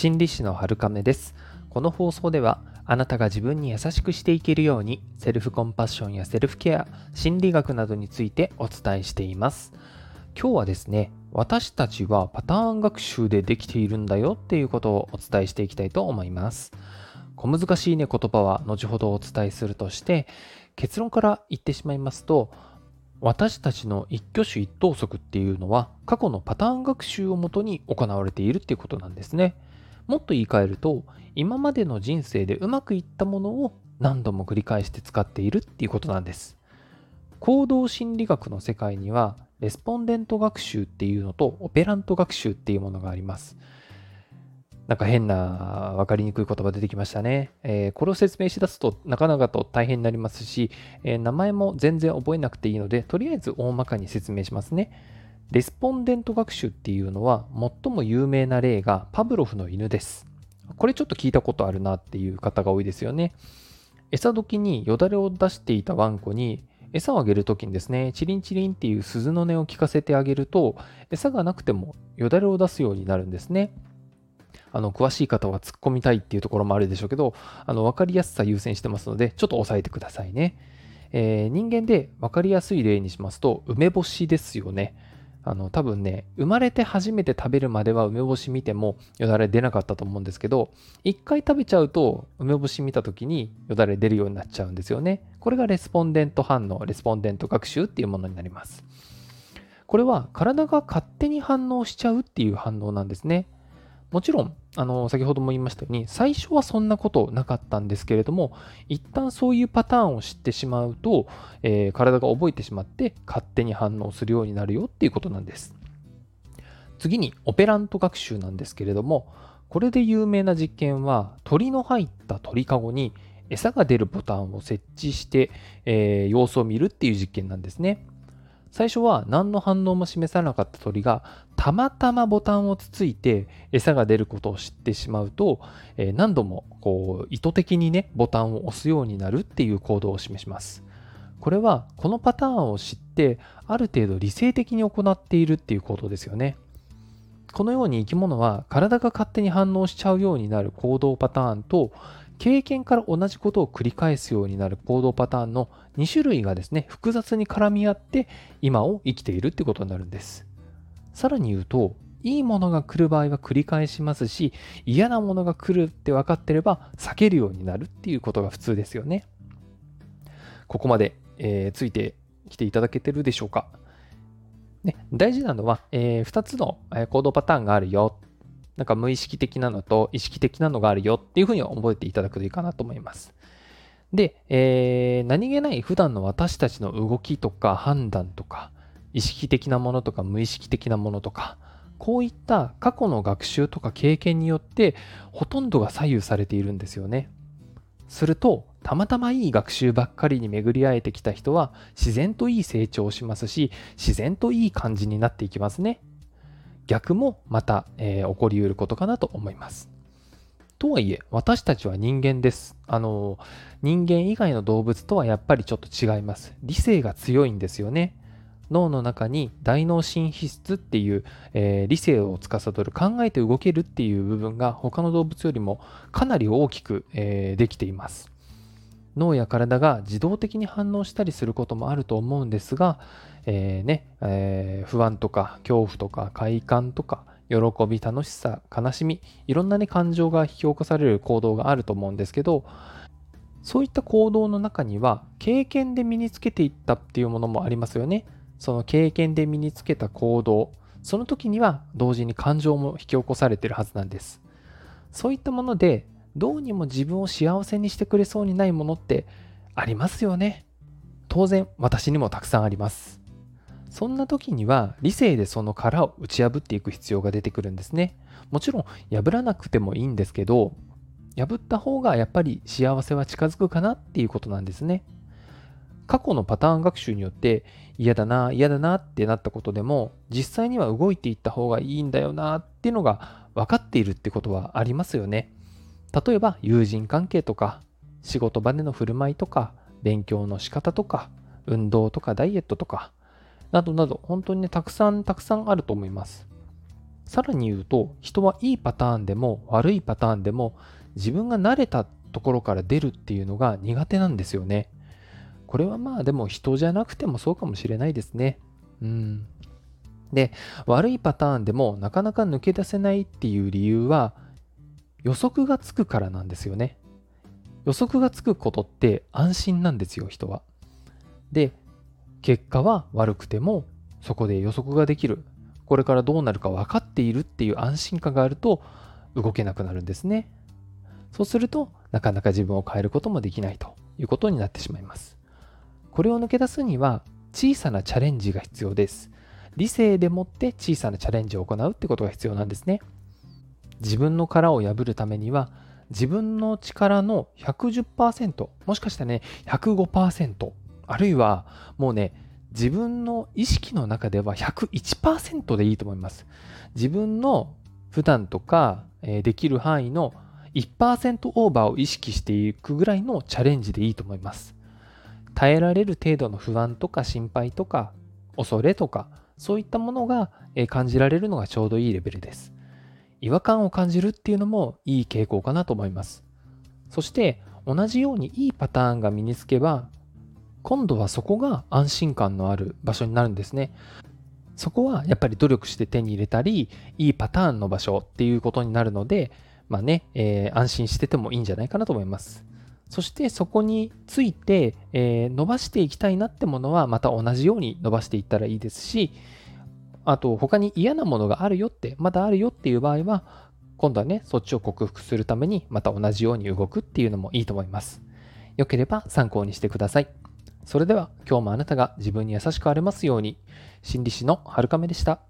心理師の春亀です。この放送ではあなたが自分に優しくしていけるようにセルフコンパッションやセルフケア心理学などについてお伝えしています。今日はですね私たちはパターン学習でできているんだよっていうことをお伝えしていきたいと思います。小難しいね言葉は後ほどお伝えするとして結論から言ってしまいますと私たちの一挙手一投足っていうのは過去のパターン学習をもとに行われているっていうことなんですね。もっと言い換えると今までの人生でうまくいったものを何度も繰り返して使っているっていうことなんです。行動心理学の世界にはレスポンデント学習っていうのとオペラント学習っていうものがあります。なんか変な分かりにくい言葉出てきましたね。えー、これを説明しだすとなかなかと大変になりますし、えー、名前も全然覚えなくていいので、とりあえず大まかに説明しますね。レスポンデント学習っていうのは最も有名な例がパブロフの犬です。これちょっと聞いたことあるなっていう方が多いですよね。餌時によだれを出していたワンコに餌をあげるときにですね、チリンチリンっていう鈴の音を聞かせてあげると、餌がなくてもよだれを出すようになるんですね。あの、詳しい方は突っ込みたいっていうところもあるでしょうけど、あの、わかりやすさ優先してますので、ちょっと押さえてくださいね。えー、人間で分かりやすい例にしますと、梅干しですよね。あの、多分ね、生まれて初めて食べるまでは梅干し見てもよだれ出なかったと思うんですけど、一回食べちゃうと梅干し見た時によだれ出るようになっちゃうんですよね。これがレスポンデント反応、レスポンデント学習っていうものになります。これは体が勝手に反応しちゃうっていう反応なんですね。もちろん、あの、先ほども言いましたように、最初はそんなことなかったんですけれども、一旦そういうパターンを知ってしまうと、えー、体が覚えてしまって勝手に反応するようになるよっていうことなんです。次に、オペラント学習なんですけれども、これで有名な実験は、鳥の入った鳥かごに餌が出るボタンを設置して、えー、様子を見るっていう実験なんですね。最初は何の反応も示さなかった鳥がたまたまボタンをつついて餌が出ることを知ってしまうと、え何度もこう意図的にねボタンを押すようになるっていう行動を示します。これはこのパターンを知ってある程度理性的に行っているっていう行動ですよね。このように生き物は体が勝手に反応しちゃうようになる行動パターンと経験から同じことを繰り返すようになる行動パターンの2種類がですね、複雑に絡み合って今を生きているってことになるんです。さらに言うと、いいものが来る場合は繰り返しますし、嫌なものが来るって分かってれば避けるようになるっていうことが普通ですよね。ここまで、えー、ついてきていただけてるでしょうか。ね、大事なのは、えー、2つの行動パターンがあるよなんか無意識的なのと意識的なのがあるよっていうふうに覚えていただくといいかなと思います。で、えー、何気ない普段の私たちの動きとか判断とか、意識的なものとか無意識的なものとか、こういった過去の学習とか経験によってほとんどが左右されているんですよね。すると、たまたまいい学習ばっかりに巡り合えてきた人は自然といい成長をしますし、自然といい感じになっていきますね。逆もまた、えー、起こりうることかなと思います。とはいえ、私たちは人間です。あの、人間以外の動物とはやっぱりちょっと違います。理性が強いんですよね。脳の中に大脳神秘質っていう、えー、理性を司る考えて動けるっていう部分が他の動物よりもかなり大きく、えー、できています。脳や体が自動的に反応したりすることもあると思うんですが、えー、ねえー、不安とか恐怖とか快感とか喜び楽しさ悲しみいろんなね感情が引き起こされる行動があると思うんですけどそういった行動の中には経験で身につけていったっていうものもありますよねその経験で身につけた行動その時には同時に感情も引き起こされてるはずなんですそういったものでどうにも自分を幸せにしてくれそうにないものってありますよね。当然私にもたくさんあります。そんな時には理性でその殻を打ち破っていく必要が出てくるんですね。もちろん破らなくてもいいんですけど、破った方がやっぱり幸せは近づくかなっていうことなんですね。過去のパターン学習によって嫌だな嫌だなってなったことでも実際には動いていった方がいいんだよなっていうのが分かっているってことはありますよね。例えば友人関係とか仕事場での振る舞いとか勉強の仕方とか運動とかダイエットとかなどなど本当にねたくさんたくさんあると思いますさらに言うと、人はいいパターンでも悪いパターンでも自分が慣れたところから出るっていうのが苦手なんですよね。これはまあでも人じゃなくてもそうかもしれないですね。うん。で、悪いパターンでもなかなか抜け出せないっていう理由は予測がつくからなんですよね。予測がつくことって安心なんですよ、人は。で、結果は悪くてもそこで予測ができる。これからどうなるか分かっているっていう安心感があると動けなくなるんですね。そうするとなかなか自分を変えることもできないということになってしまいます。これを抜け出すには小さなチャレンジが必要です。理性でもって小さなチャレンジを行うってことが必要なんですね。自分の殻を破るためには自分の力の110%もしかしたらね105%あるいはもうね自分の意識の中では101%でいいと思います自分の普段とか、えできる範囲の1%オーバーを意識していくぐらいのチャレンジでいいと思います耐えられる程度の不安とか心配とか恐れとかそういったものが感じられるのがちょうどいいレベルです。違和感を感じるっていうのもいい傾向かなと思います。そして同じようにいいパターンが身につけば今度はそこが安心感のある場所になるんですね。そこはやっぱり努力して手に入れたりいいパターンの場所っていうことになるのでまあね、えー、安心しててもいいんじゃないかなと思います。そしてそこについて、えー、伸ばしていきたいなってものはまた同じように伸ばしていったらいいですしあと他に嫌なものがあるよって、まだあるよっていう場合は、今度はね、そっちを克服するためにまた同じように動くっていうのもいいと思います。よければ参考にしてください。それでは今日もあなたが自分に優しくありますように、心理師のはるかめでした。